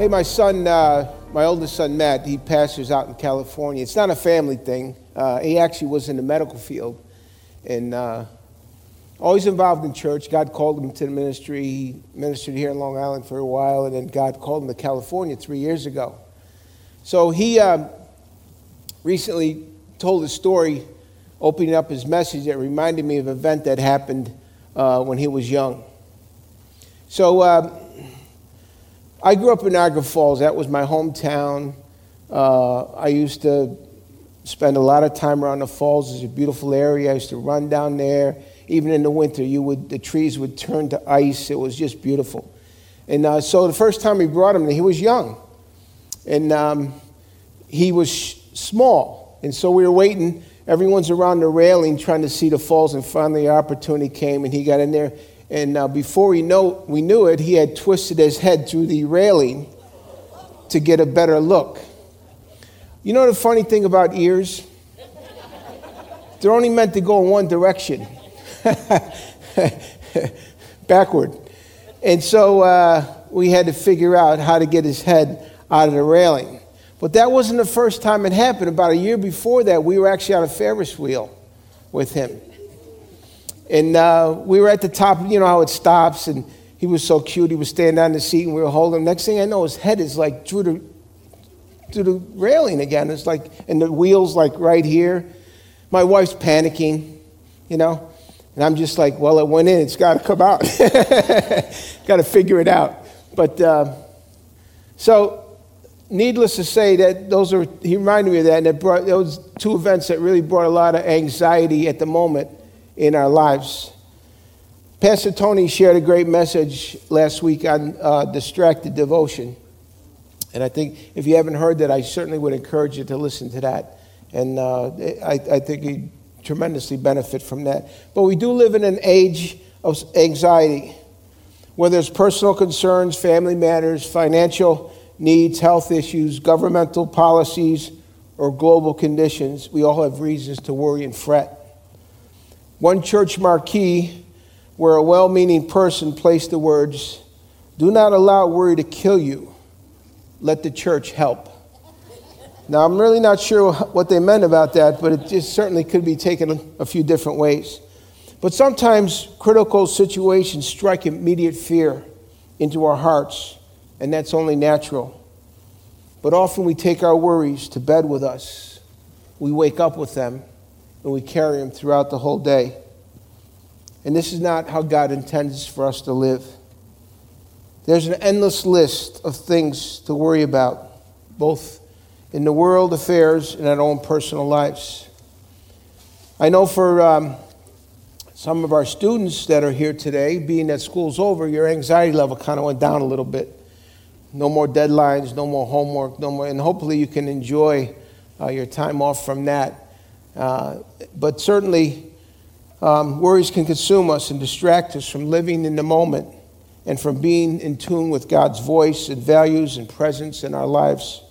Hey, my son, uh, my oldest son Matt, he pastors out in California. It's not a family thing. Uh, he actually was in the medical field and uh, always involved in church. God called him to the ministry. He ministered here in Long Island for a while, and then God called him to California three years ago. So he uh, recently told a story, opening up his message that reminded me of an event that happened uh, when he was young. So uh, I grew up in Niagara Falls. That was my hometown. Uh, I used to spend a lot of time around the falls. It's a beautiful area. I used to run down there. Even in the winter, you would the trees would turn to ice. It was just beautiful. And uh, so the first time we brought him, he was young, and um, he was sh- small. And so we were waiting. Everyone's around the railing trying to see the falls, and finally, the opportunity came, and he got in there. And uh, before we, know, we knew it, he had twisted his head through the railing to get a better look. You know the funny thing about ears? They're only meant to go in one direction backward. And so uh, we had to figure out how to get his head out of the railing. But that wasn't the first time it happened. About a year before that, we were actually on a Ferris wheel with him. And uh, we were at the top, you know how it stops, and he was so cute. He was standing on the seat, and we were holding him. Next thing I know, his head is like through the, through the railing again. It's like, and the wheel's like right here. My wife's panicking, you know, and I'm just like, well, it went in. It's got to come out. got to figure it out. But uh, so, needless to say, that those are, he reminded me of that, and it brought those two events that really brought a lot of anxiety at the moment in our lives. Pastor Tony shared a great message last week on uh, distracted devotion. And I think if you haven't heard that, I certainly would encourage you to listen to that. And uh, I, I think you tremendously benefit from that. But we do live in an age of anxiety, whether it's personal concerns, family matters, financial needs, health issues, governmental policies, or global conditions. We all have reasons to worry and fret. One church marquee where a well meaning person placed the words, Do not allow worry to kill you. Let the church help. Now, I'm really not sure what they meant about that, but it just certainly could be taken a few different ways. But sometimes critical situations strike immediate fear into our hearts, and that's only natural. But often we take our worries to bed with us. We wake up with them, and we carry them throughout the whole day. And this is not how God intends for us to live. There's an endless list of things to worry about, both in the world affairs and our own personal lives. I know for um, some of our students that are here today, being that school's over, your anxiety level kind of went down a little bit. No more deadlines, no more homework, no more, and hopefully you can enjoy uh, your time off from that. Uh, but certainly, um, worries can consume us and distract us from living in the moment and from being in tune with God's voice and values and presence in our lives.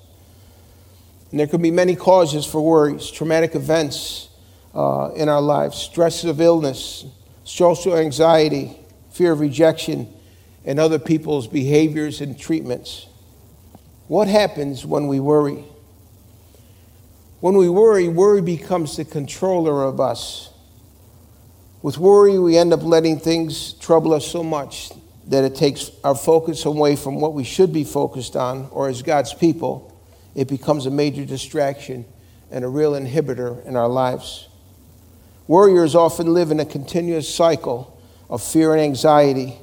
And there can be many causes for worries traumatic events uh, in our lives, stress of illness, social anxiety, fear of rejection, and other people's behaviors and treatments. What happens when we worry? When we worry, worry becomes the controller of us. With worry, we end up letting things trouble us so much that it takes our focus away from what we should be focused on, or as God's people, it becomes a major distraction and a real inhibitor in our lives. Warriors often live in a continuous cycle of fear and anxiety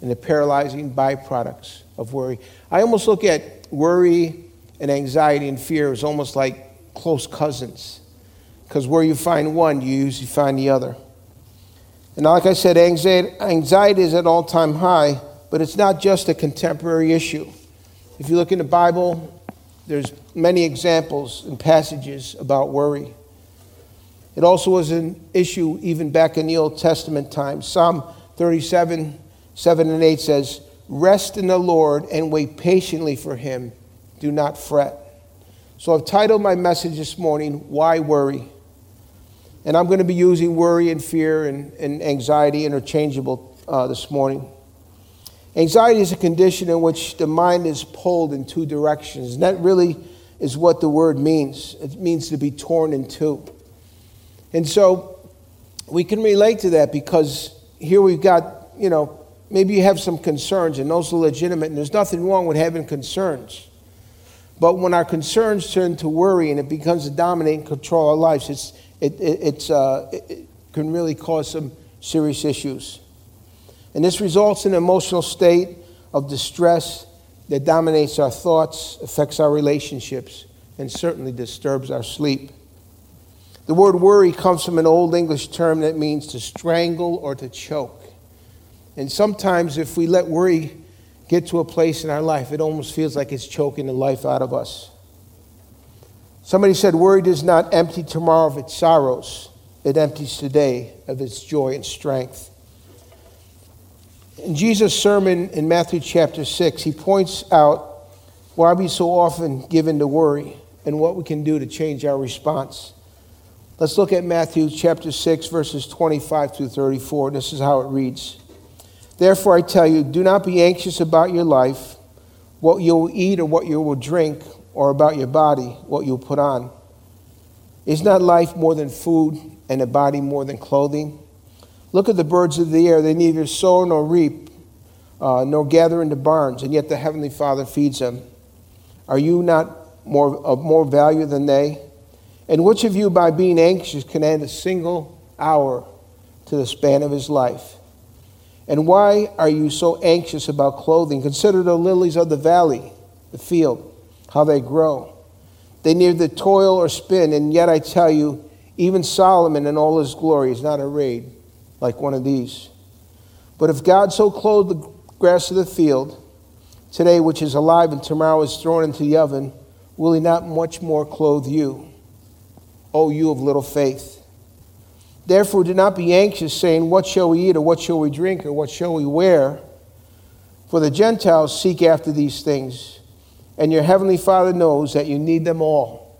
and the paralyzing byproducts of worry. I almost look at worry and anxiety and fear as almost like close cousins. Because where you find one, you usually find the other. And like I said, anxiety, is at all time high, but it's not just a contemporary issue. If you look in the Bible, there's many examples and passages about worry. It also was an issue even back in the Old Testament times. Psalm 37, 7 and 8 says, Rest in the Lord and wait patiently for him. Do not fret. So I've titled my message this morning, Why Worry? And I'm going to be using worry and fear and, and anxiety interchangeable uh, this morning. Anxiety is a condition in which the mind is pulled in two directions. And that really is what the word means. It means to be torn in two. And so we can relate to that because here we've got, you know, maybe you have some concerns and those are legitimate, and there's nothing wrong with having concerns. But when our concerns turn to worry and it becomes a dominating control our lives, it's, it, it, it's, uh, it can really cause some serious issues. And this results in an emotional state of distress that dominates our thoughts, affects our relationships, and certainly disturbs our sleep. The word worry comes from an old English term that means to strangle or to choke. And sometimes, if we let worry get to a place in our life, it almost feels like it's choking the life out of us. Somebody said, Worry does not empty tomorrow of its sorrows, it empties today of its joy and strength. In Jesus' sermon in Matthew chapter 6, he points out why we so often give in to worry and what we can do to change our response. Let's look at Matthew chapter 6, verses 25 through 34. This is how it reads Therefore, I tell you, do not be anxious about your life, what you will eat or what you will drink, or about your body, what you'll put on. Is not life more than food, and a body more than clothing? Look at the birds of the air. They neither sow nor reap, uh, nor gather into barns, and yet the Heavenly Father feeds them. Are you not more, of more value than they? And which of you, by being anxious, can add a single hour to the span of his life? And why are you so anxious about clothing? Consider the lilies of the valley, the field, how they grow. They neither toil or spin, and yet I tell you, even Solomon in all his glory is not arrayed like one of these. But if God so clothed the grass of the field, today which is alive and tomorrow is thrown into the oven, will he not much more clothe you, O you of little faith? Therefore, do not be anxious, saying, What shall we eat, or what shall we drink, or what shall we wear? For the Gentiles seek after these things, and your heavenly Father knows that you need them all.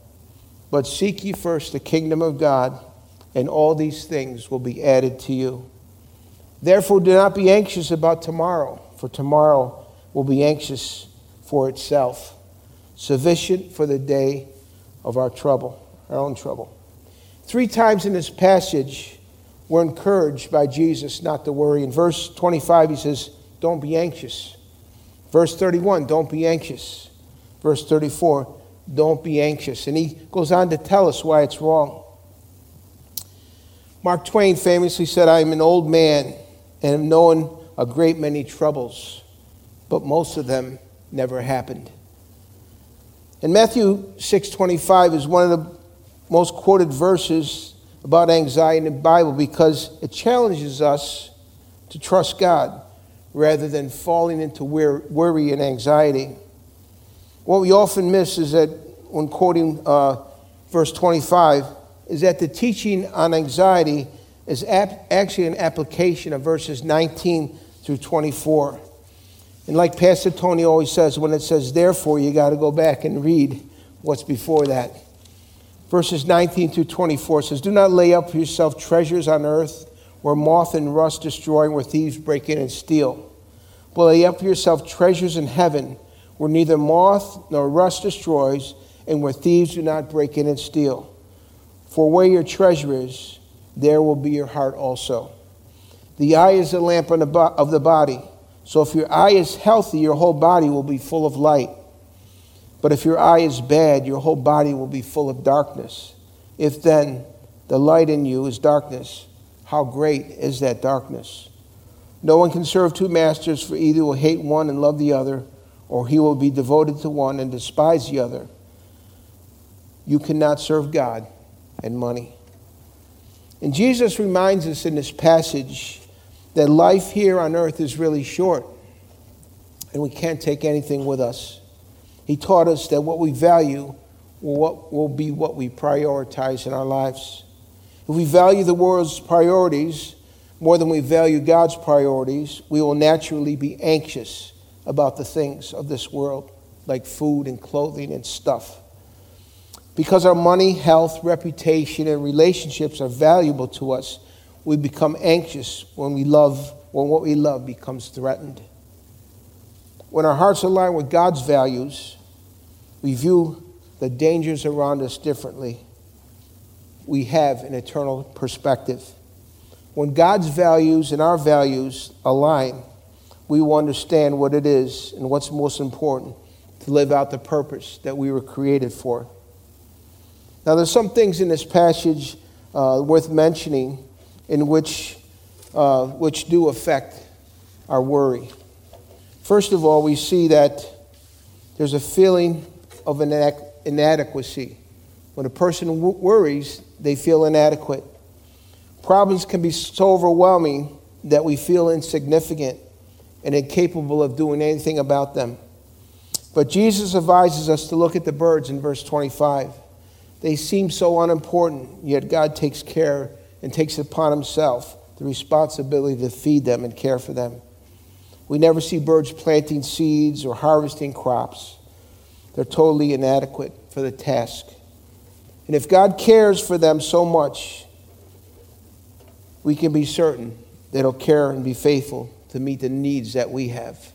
But seek ye first the kingdom of God and all these things will be added to you. Therefore, do not be anxious about tomorrow, for tomorrow will be anxious for itself. Sufficient for the day of our trouble, our own trouble. Three times in this passage, we're encouraged by Jesus not to worry. In verse 25, he says, Don't be anxious. Verse 31, Don't be anxious. Verse 34, Don't be anxious. And he goes on to tell us why it's wrong. Mark Twain famously said, I am an old man and have known a great many troubles, but most of them never happened. And Matthew 6:25 is one of the most quoted verses about anxiety in the Bible because it challenges us to trust God rather than falling into worry and anxiety. What we often miss is that when quoting uh, verse 25, is that the teaching on anxiety is ap- actually an application of verses 19 through 24. And like Pastor Tony always says, when it says therefore, you got to go back and read what's before that. Verses 19 through 24 says, Do not lay up for yourself treasures on earth where moth and rust destroy and where thieves break in and steal. But lay up for yourself treasures in heaven where neither moth nor rust destroys and where thieves do not break in and steal. For where your treasure is, there will be your heart also. The eye is the lamp of the body. So if your eye is healthy, your whole body will be full of light. But if your eye is bad, your whole body will be full of darkness. If then the light in you is darkness, how great is that darkness? No one can serve two masters, for either will hate one and love the other, or he will be devoted to one and despise the other. You cannot serve God and money. And Jesus reminds us in this passage that life here on earth is really short and we can't take anything with us. He taught us that what we value will, what, will be what we prioritize in our lives. If we value the world's priorities more than we value God's priorities, we will naturally be anxious about the things of this world, like food and clothing and stuff. Because our money, health, reputation, and relationships are valuable to us, we become anxious when we love when what we love becomes threatened. When our hearts align with God's values, we view the dangers around us differently. We have an eternal perspective. When God's values and our values align, we will understand what it is and what's most important to live out the purpose that we were created for. Now, there's some things in this passage uh, worth mentioning in which, uh, which do affect our worry. First of all, we see that there's a feeling of inadequacy. When a person worries, they feel inadequate. Problems can be so overwhelming that we feel insignificant and incapable of doing anything about them. But Jesus advises us to look at the birds in verse 25. They seem so unimportant, yet God takes care and takes upon himself the responsibility to feed them and care for them. We never see birds planting seeds or harvesting crops. They're totally inadequate for the task. And if God cares for them so much, we can be certain that He'll care and be faithful to meet the needs that we have.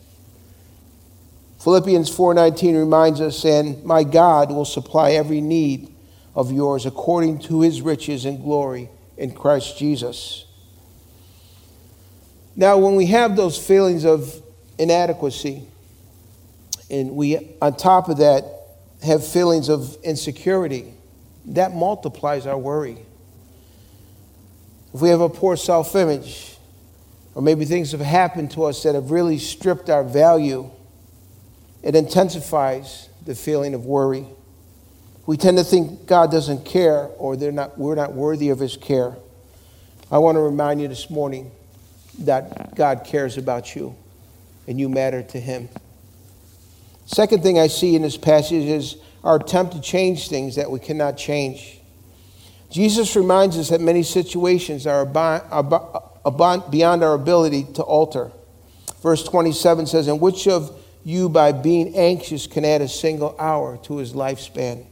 Philippians 4:19 reminds us, "And my God will supply every need of yours according to His riches and glory in Christ Jesus." Now, when we have those feelings of inadequacy, and we, on top of that, have feelings of insecurity, that multiplies our worry. If we have a poor self image, or maybe things have happened to us that have really stripped our value, it intensifies the feeling of worry. We tend to think God doesn't care or they're not, we're not worthy of His care. I want to remind you this morning that God cares about you and you matter to Him. Second thing I see in this passage is our attempt to change things that we cannot change. Jesus reminds us that many situations are beyond our ability to alter. Verse 27 says, And which of you, by being anxious, can add a single hour to his lifespan?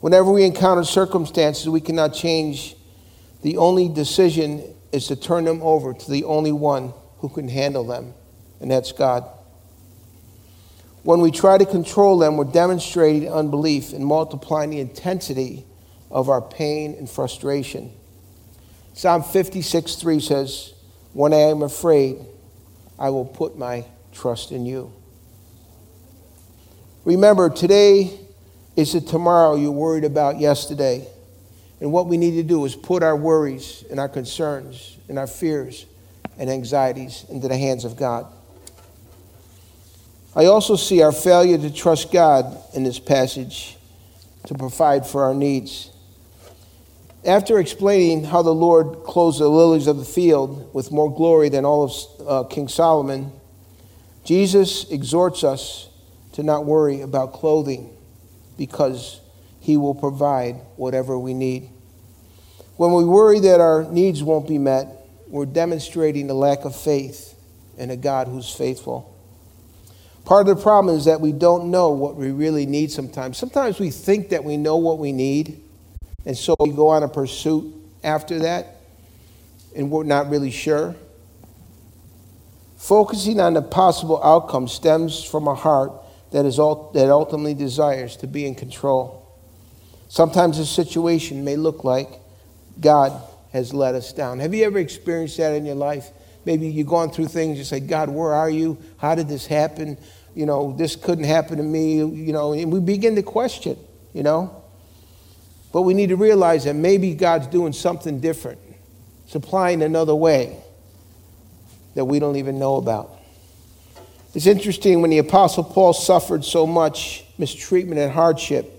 Whenever we encounter circumstances we cannot change, the only decision is to turn them over to the only one who can handle them, and that's God. When we try to control them, we're demonstrating unbelief and multiplying the intensity of our pain and frustration. Psalm 56 3 says, When I am afraid, I will put my trust in you. Remember, today is the tomorrow you're worried about yesterday. And what we need to do is put our worries and our concerns and our fears and anxieties into the hands of God. I also see our failure to trust God in this passage to provide for our needs. After explaining how the Lord clothes the lilies of the field with more glory than all of uh, King Solomon, Jesus exhorts us to not worry about clothing because he will provide whatever we need. When we worry that our needs won't be met, we're demonstrating a lack of faith in a God who's faithful. Part of the problem is that we don't know what we really need sometimes. Sometimes we think that we know what we need, and so we go on a pursuit after that, and we're not really sure. Focusing on the possible outcome stems from a heart that, is, that ultimately desires to be in control. Sometimes a situation may look like God has let us down. Have you ever experienced that in your life? Maybe you've gone through things, you say, God, where are you? How did this happen? You know, this couldn't happen to me, you know, and we begin to question, you know. But we need to realize that maybe God's doing something different, supplying another way that we don't even know about. It's interesting when the Apostle Paul suffered so much mistreatment and hardship,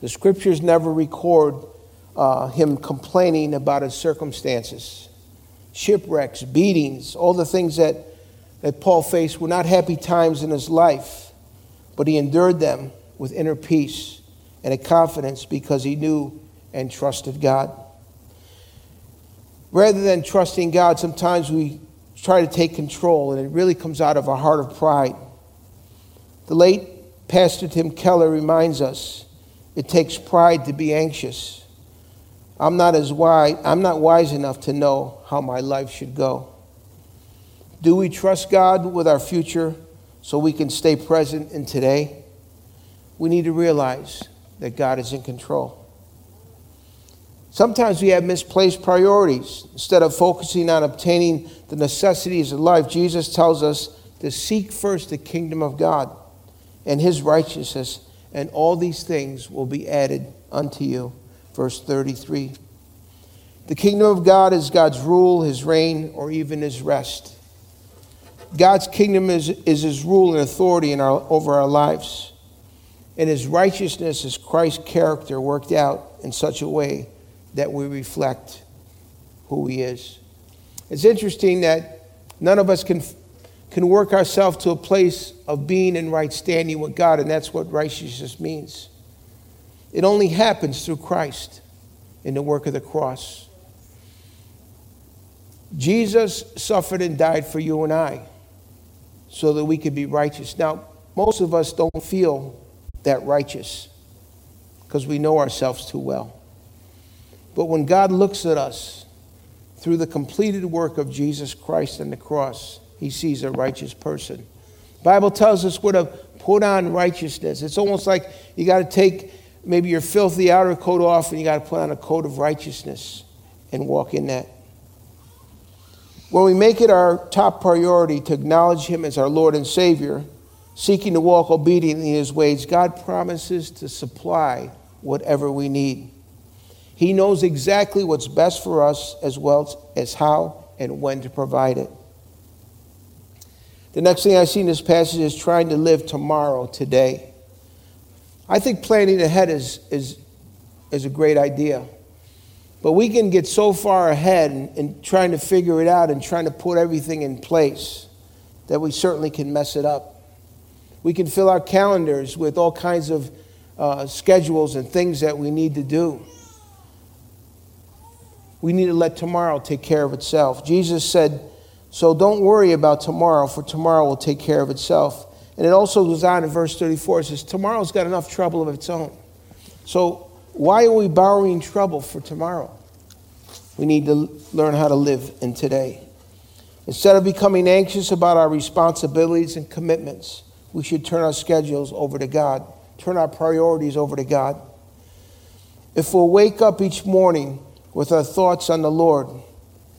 the scriptures never record uh, him complaining about his circumstances, shipwrecks, beatings, all the things that, that Paul faced were not happy times in his life, but he endured them with inner peace and a confidence because he knew and trusted God. Rather than trusting God, sometimes we try to take control, and it really comes out of a heart of pride. The late Pastor Tim Keller reminds us it takes pride to be anxious. I'm not as wise, I'm not wise enough to know how my life should go. Do we trust God with our future so we can stay present in today? We need to realize that God is in control. Sometimes we have misplaced priorities. Instead of focusing on obtaining the necessities of life, Jesus tells us to seek first the kingdom of God and his righteousness, and all these things will be added unto you. Verse 33. The kingdom of God is God's rule, his reign, or even his rest. God's kingdom is, is his rule and authority in our, over our lives. And his righteousness is Christ's character worked out in such a way that we reflect who He is. It's interesting that none of us can, can work ourselves to a place of being in right standing with God, and that's what righteousness means. It only happens through Christ in the work of the cross. Jesus suffered and died for you and I so that we could be righteous. Now, most of us don't feel that righteous because we know ourselves too well. But when God looks at us through the completed work of Jesus Christ on the cross, he sees a righteous person. The Bible tells us we're to put on righteousness. It's almost like you got to take maybe your filthy outer coat off and you got to put on a coat of righteousness and walk in that. When we make it our top priority to acknowledge Him as our Lord and Savior, seeking to walk obediently in His ways, God promises to supply whatever we need. He knows exactly what's best for us as well as how and when to provide it. The next thing I see in this passage is trying to live tomorrow, today. I think planning ahead is, is, is a great idea. But we can get so far ahead in, in trying to figure it out and trying to put everything in place that we certainly can mess it up. We can fill our calendars with all kinds of uh, schedules and things that we need to do. We need to let tomorrow take care of itself. Jesus said, So don't worry about tomorrow, for tomorrow will take care of itself. And it also goes on in verse 34 it says, Tomorrow's got enough trouble of its own. So why are we borrowing trouble for tomorrow? We need to learn how to live in today. Instead of becoming anxious about our responsibilities and commitments, we should turn our schedules over to God, turn our priorities over to God. If we'll wake up each morning with our thoughts on the Lord,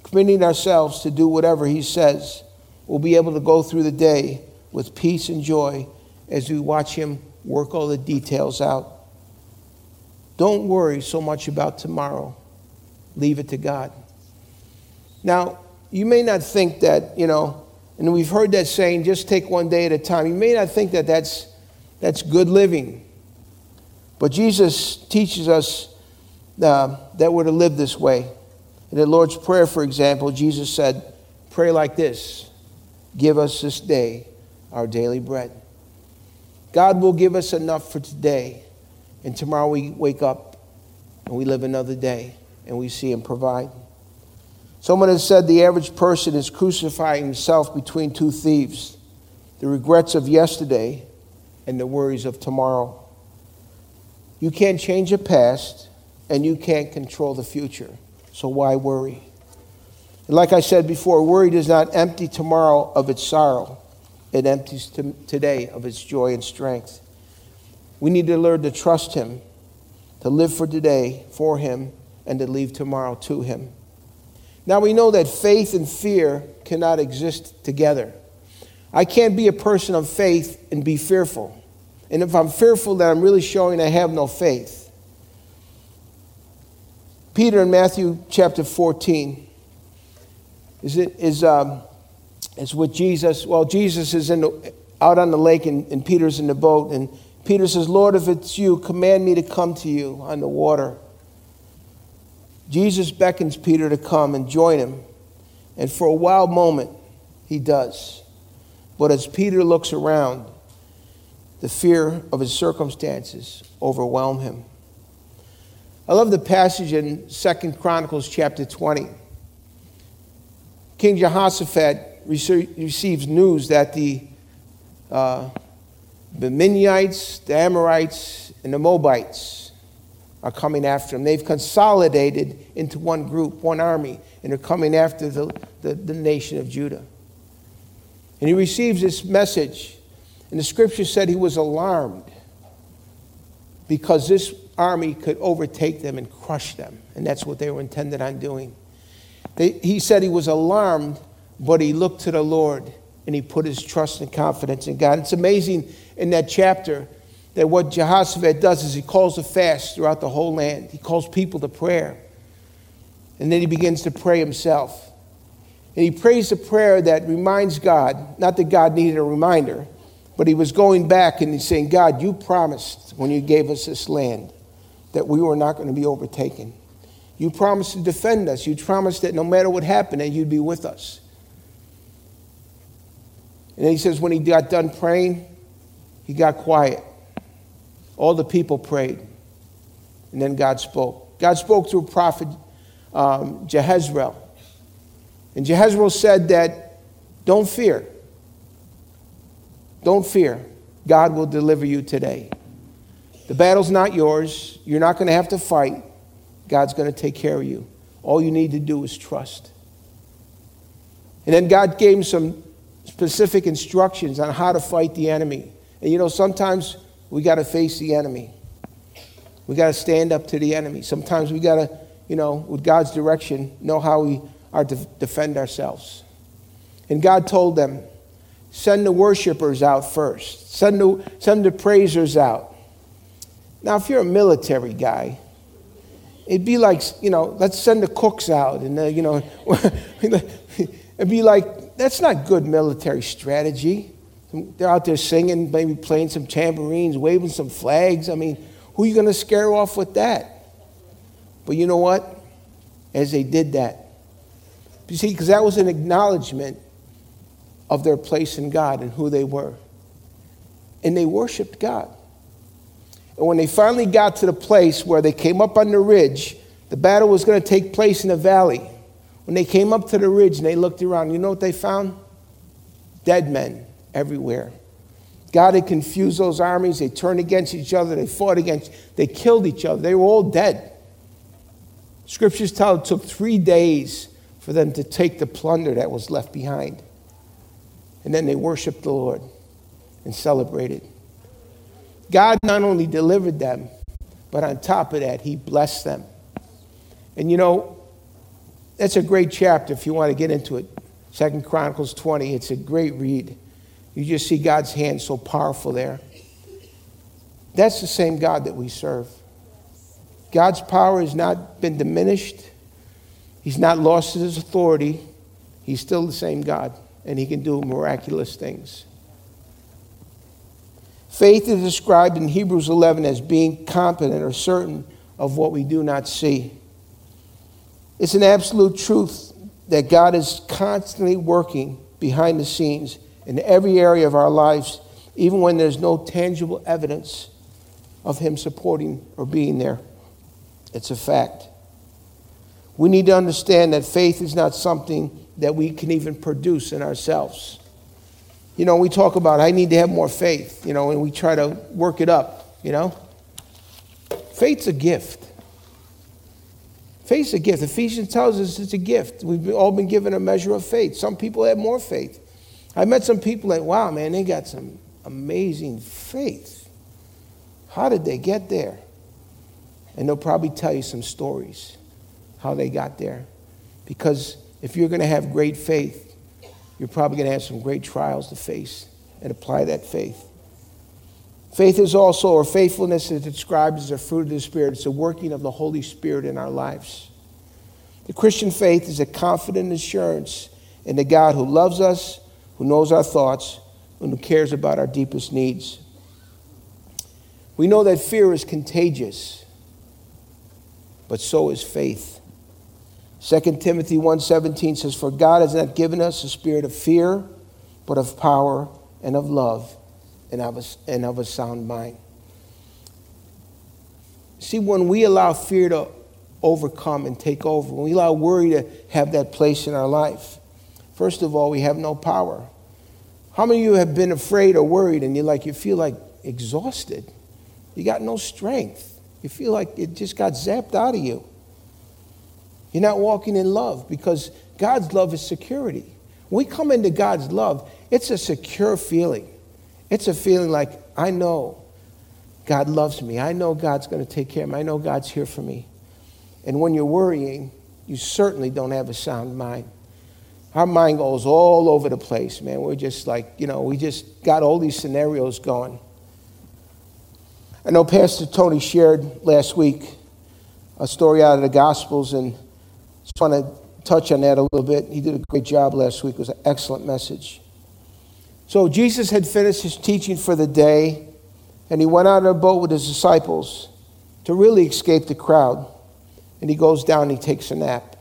committing ourselves to do whatever He says, we'll be able to go through the day with peace and joy as we watch Him work all the details out. Don't worry so much about tomorrow, leave it to God. Now, you may not think that, you know, and we've heard that saying, just take one day at a time. You may not think that that's, that's good living. But Jesus teaches us uh, that were to live this way. In the Lord's Prayer, for example, Jesus said, Pray like this Give us this day our daily bread. God will give us enough for today, and tomorrow we wake up and we live another day and we see Him provide. Someone has said the average person is crucifying himself between two thieves the regrets of yesterday and the worries of tomorrow. You can't change the past, and you can't control the future. So why worry? And like I said before, worry does not empty tomorrow of its sorrow, it empties today of its joy and strength. We need to learn to trust Him, to live for today for Him, and to leave tomorrow to Him. Now we know that faith and fear cannot exist together. I can't be a person of faith and be fearful. And if I'm fearful, then I'm really showing I have no faith. Peter in Matthew chapter 14 is, it, is, um, is with Jesus. Well, Jesus is in the, out on the lake and, and Peter's in the boat. And Peter says, Lord, if it's you, command me to come to you on the water. Jesus beckons Peter to come and join him. And for a wild moment, he does. But as Peter looks around, the fear of his circumstances overwhelm him. I love the passage in Second Chronicles chapter 20. King Jehoshaphat receives news that the, uh, the the Amorites, and the Moabites are coming after him. They've consolidated into one group, one army, and they're coming after the, the, the nation of Judah. And he receives this message. And the scripture said he was alarmed because this army could overtake them and crush them. And that's what they were intended on doing. They, he said he was alarmed, but he looked to the Lord and he put his trust and confidence in God. It's amazing in that chapter that what Jehoshaphat does is he calls a fast throughout the whole land. He calls people to prayer. And then he begins to pray himself. And he prays a prayer that reminds God, not that God needed a reminder, but he was going back and he's saying, God, you promised when you gave us this land that we were not going to be overtaken. You promised to defend us. You promised that no matter what happened, that you'd be with us. And then he says, when he got done praying, he got quiet. All the people prayed. And then God spoke. God spoke through prophet um, Jehezreel. And Jehezreel said that, don't fear. Don't fear. God will deliver you today. The battle's not yours. You're not going to have to fight. God's going to take care of you. All you need to do is trust. And then God gave him some specific instructions on how to fight the enemy. And you know, sometimes we got to face the enemy. We got to stand up to the enemy. Sometimes we got to, you know, with God's direction, know how we are to defend ourselves. And God told them, send the worshipers out first, send the, send the praisers out. Now, if you're a military guy, it'd be like, you know, let's send the cooks out. And, uh, you know, it'd be like, that's not good military strategy. They're out there singing, maybe playing some tambourines, waving some flags. I mean, who are you going to scare off with that? But you know what? As they did that, you see, because that was an acknowledgement of their place in God and who they were. And they worshiped God. And when they finally got to the place where they came up on the ridge, the battle was going to take place in the valley. When they came up to the ridge and they looked around, you know what they found? Dead men everywhere. God had confused those armies. They turned against each other. They fought against, they killed each other. They were all dead. Scriptures tell it took three days for them to take the plunder that was left behind. And then they worshiped the Lord and celebrated. God not only delivered them, but on top of that, He blessed them. And you know, that's a great chapter if you want to get into it. Second Chronicles 20, it's a great read. You just see God's hand so powerful there. That's the same God that we serve. God's power has not been diminished. He's not lost his authority. He's still the same God, and he can do miraculous things. Faith is described in Hebrews 11 as being confident or certain of what we do not see. It's an absolute truth that God is constantly working behind the scenes in every area of our lives, even when there's no tangible evidence of Him supporting or being there. It's a fact. We need to understand that faith is not something that we can even produce in ourselves. You know, we talk about, I need to have more faith, you know, and we try to work it up, you know. Faith's a gift. Faith's a gift. Ephesians tells us it's a gift. We've all been given a measure of faith. Some people have more faith. I met some people that, wow, man, they got some amazing faith. How did they get there? And they'll probably tell you some stories how they got there. Because if you're going to have great faith, you're probably going to have some great trials to face and apply that faith. Faith is also, or faithfulness is described as a fruit of the Spirit. It's a working of the Holy Spirit in our lives. The Christian faith is a confident assurance in the God who loves us, who knows our thoughts, and who cares about our deepest needs. We know that fear is contagious, but so is faith. 2 Timothy 1:17 says for God has not given us a spirit of fear but of power and of love and of a, and of a sound mind. See when we allow fear to overcome and take over, when we allow worry to have that place in our life, first of all we have no power. How many of you have been afraid or worried and you like you feel like exhausted? You got no strength. You feel like it just got zapped out of you. You're not walking in love because God's love is security. We come into God's love, it's a secure feeling. It's a feeling like, I know God loves me. I know God's going to take care of me. I know God's here for me. And when you're worrying, you certainly don't have a sound mind. Our mind goes all over the place, man. We're just like, you know, we just got all these scenarios going. I know Pastor Tony shared last week a story out of the Gospels, and just want to touch on that a little bit. He did a great job last week. It was an excellent message. So Jesus had finished his teaching for the day, and he went out on a boat with his disciples to really escape the crowd. And he goes down and he takes a nap.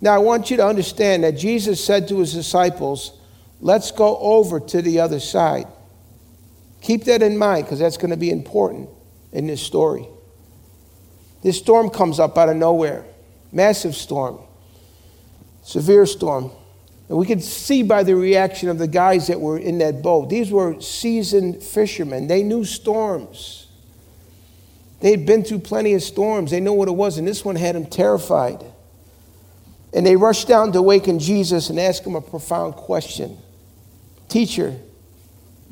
Now, I want you to understand that Jesus said to his disciples, Let's go over to the other side. Keep that in mind because that's going to be important in this story. This storm comes up out of nowhere massive storm, severe storm. And we could see by the reaction of the guys that were in that boat. These were seasoned fishermen, they knew storms. They had been through plenty of storms. They know what it was, and this one had them terrified. And they rushed down to awaken Jesus and ask him a profound question Teacher,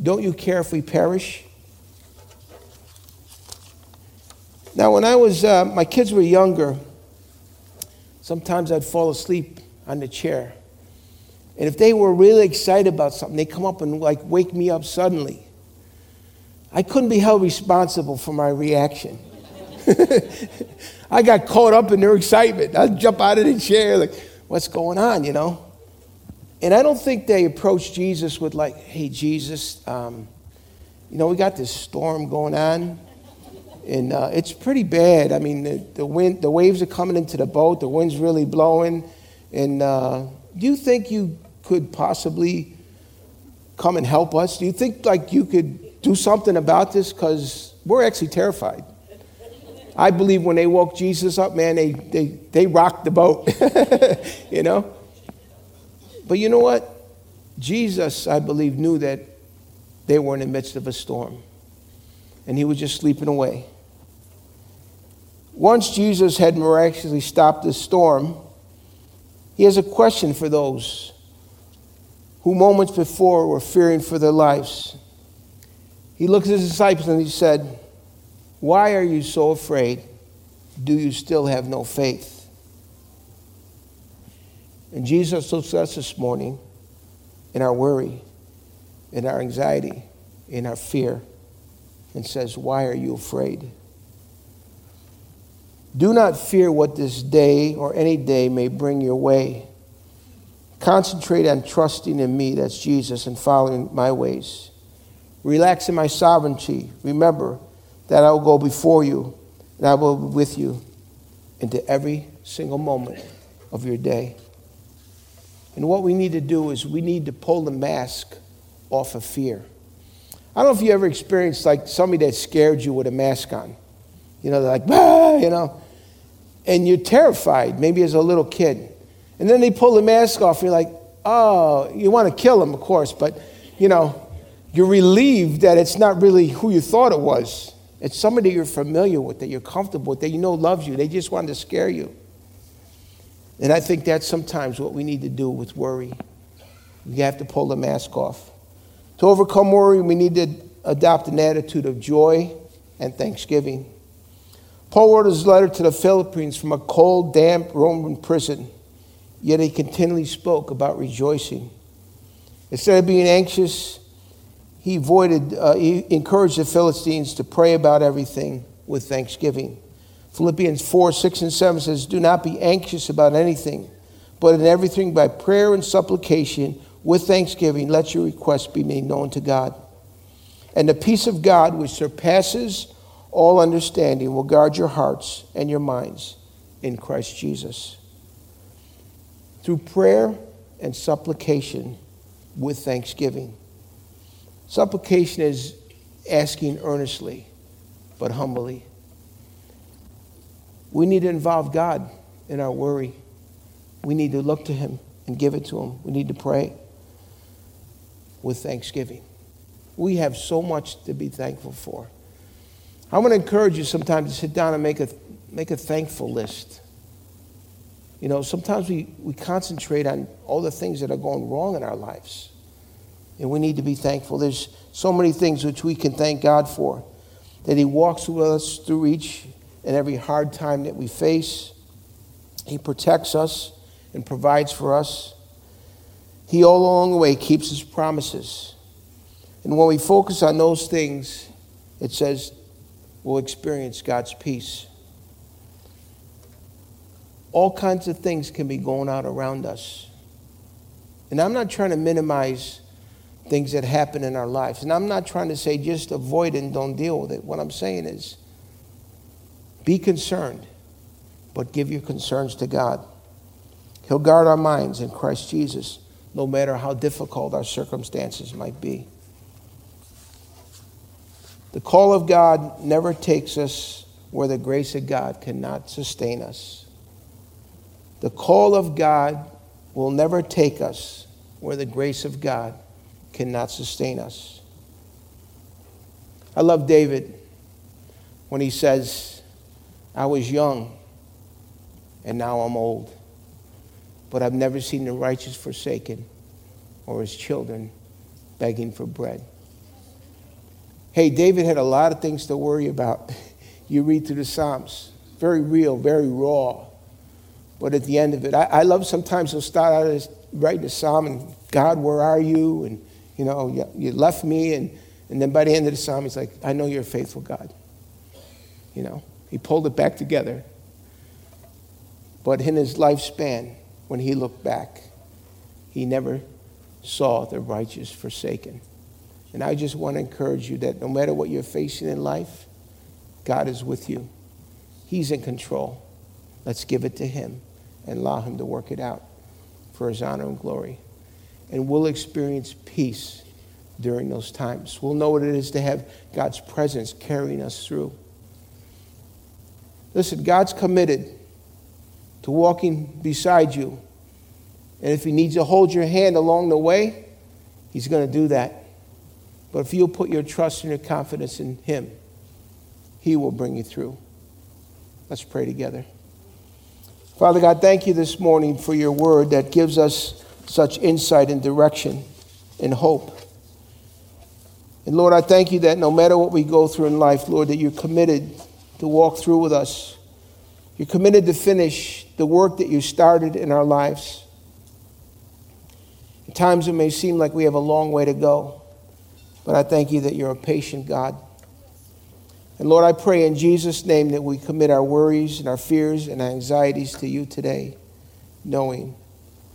don't you care if we perish? Now, when I was, uh, my kids were younger, sometimes I'd fall asleep on the chair. And if they were really excited about something, they'd come up and like wake me up suddenly. I couldn't be held responsible for my reaction. I got caught up in their excitement. I'd jump out of the chair, like, what's going on, you know? And I don't think they approached Jesus with, like, hey, Jesus, um, you know, we got this storm going on, and uh, it's pretty bad. I mean, the, the, wind, the waves are coming into the boat, the wind's really blowing. And uh, do you think you could possibly come and help us? Do you think, like, you could do something about this? Because we're actually terrified. I believe when they woke Jesus up, man, they, they, they rocked the boat, you know? But you know what? Jesus, I believe, knew that they were in the midst of a storm. And he was just sleeping away. Once Jesus had miraculously stopped the storm, he has a question for those who moments before were fearing for their lives. He looks at his disciples and he said, why are you so afraid? Do you still have no faith? And Jesus looks at us this morning in our worry, in our anxiety, in our fear, and says, Why are you afraid? Do not fear what this day or any day may bring your way. Concentrate on trusting in me, that's Jesus, and following my ways. Relax in my sovereignty. Remember, that I will go before you and I will be with you into every single moment of your day. And what we need to do is we need to pull the mask off of fear. I don't know if you ever experienced like somebody that scared you with a mask on. You know, they're like, bah, you know, and you're terrified, maybe as a little kid. And then they pull the mask off, and you're like, oh, you want to kill them, of course, but, you know, you're relieved that it's not really who you thought it was. It's somebody you're familiar with, that you're comfortable with, that you know loves you. They just wanted to scare you. And I think that's sometimes what we need to do with worry. We have to pull the mask off. To overcome worry, we need to adopt an attitude of joy and thanksgiving. Paul wrote his letter to the Philippians from a cold, damp Roman prison, yet he continually spoke about rejoicing. Instead of being anxious, he uh, he encouraged the Philistines to pray about everything with thanksgiving. Philippians 4, 6, and 7 says, Do not be anxious about anything, but in everything by prayer and supplication with thanksgiving, let your requests be made known to God. And the peace of God, which surpasses all understanding, will guard your hearts and your minds in Christ Jesus. Through prayer and supplication with thanksgiving. Supplication is asking earnestly, but humbly. We need to involve God in our worry. We need to look to Him and give it to Him. We need to pray with thanksgiving. We have so much to be thankful for. I want to encourage you sometimes to sit down and make a, make a thankful list. You know, sometimes we, we concentrate on all the things that are going wrong in our lives. And we need to be thankful. There's so many things which we can thank God for. That He walks with us through each and every hard time that we face. He protects us and provides for us. He all along the way keeps His promises. And when we focus on those things, it says we'll experience God's peace all kinds of things can be going on around us. And I'm not trying to minimize things that happen in our lives. And I'm not trying to say just avoid and don't deal with it. What I'm saying is be concerned, but give your concerns to God. He'll guard our minds in Christ Jesus, no matter how difficult our circumstances might be. The call of God never takes us where the grace of God cannot sustain us. The call of God will never take us where the grace of God cannot sustain us. I love David when he says, I was young and now I'm old, but I've never seen the righteous forsaken or his children begging for bread. Hey, David had a lot of things to worry about. You read through the Psalms, very real, very raw. But at the end of it, I, I love sometimes he'll start out writing a psalm and God, where are you? And you know, you, you left me, and, and then by the end of the psalm, he's like, I know you're a faithful God. You know, he pulled it back together. But in his lifespan, when he looked back, he never saw the righteous forsaken. And I just want to encourage you that no matter what you're facing in life, God is with you. He's in control. Let's give it to Him and allow Him to work it out for His honor and glory. And we'll experience peace during those times. We'll know what it is to have God's presence carrying us through. Listen, God's committed to walking beside you. And if He needs to hold your hand along the way, He's going to do that. But if you'll put your trust and your confidence in Him, He will bring you through. Let's pray together. Father God, thank you this morning for your word that gives us such insight and direction and hope. And Lord, I thank you that no matter what we go through in life, Lord, that you're committed to walk through with us. You're committed to finish the work that you started in our lives. At times it may seem like we have a long way to go, but I thank you that you're a patient God. And Lord, I pray in Jesus' name that we commit our worries and our fears and our anxieties to you today, knowing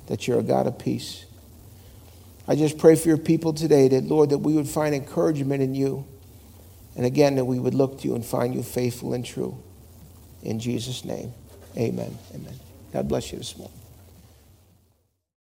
that you're a God of peace. I just pray for your people today that, Lord, that we would find encouragement in you. And again, that we would look to you and find you faithful and true. In Jesus' name, amen. Amen. God bless you this morning.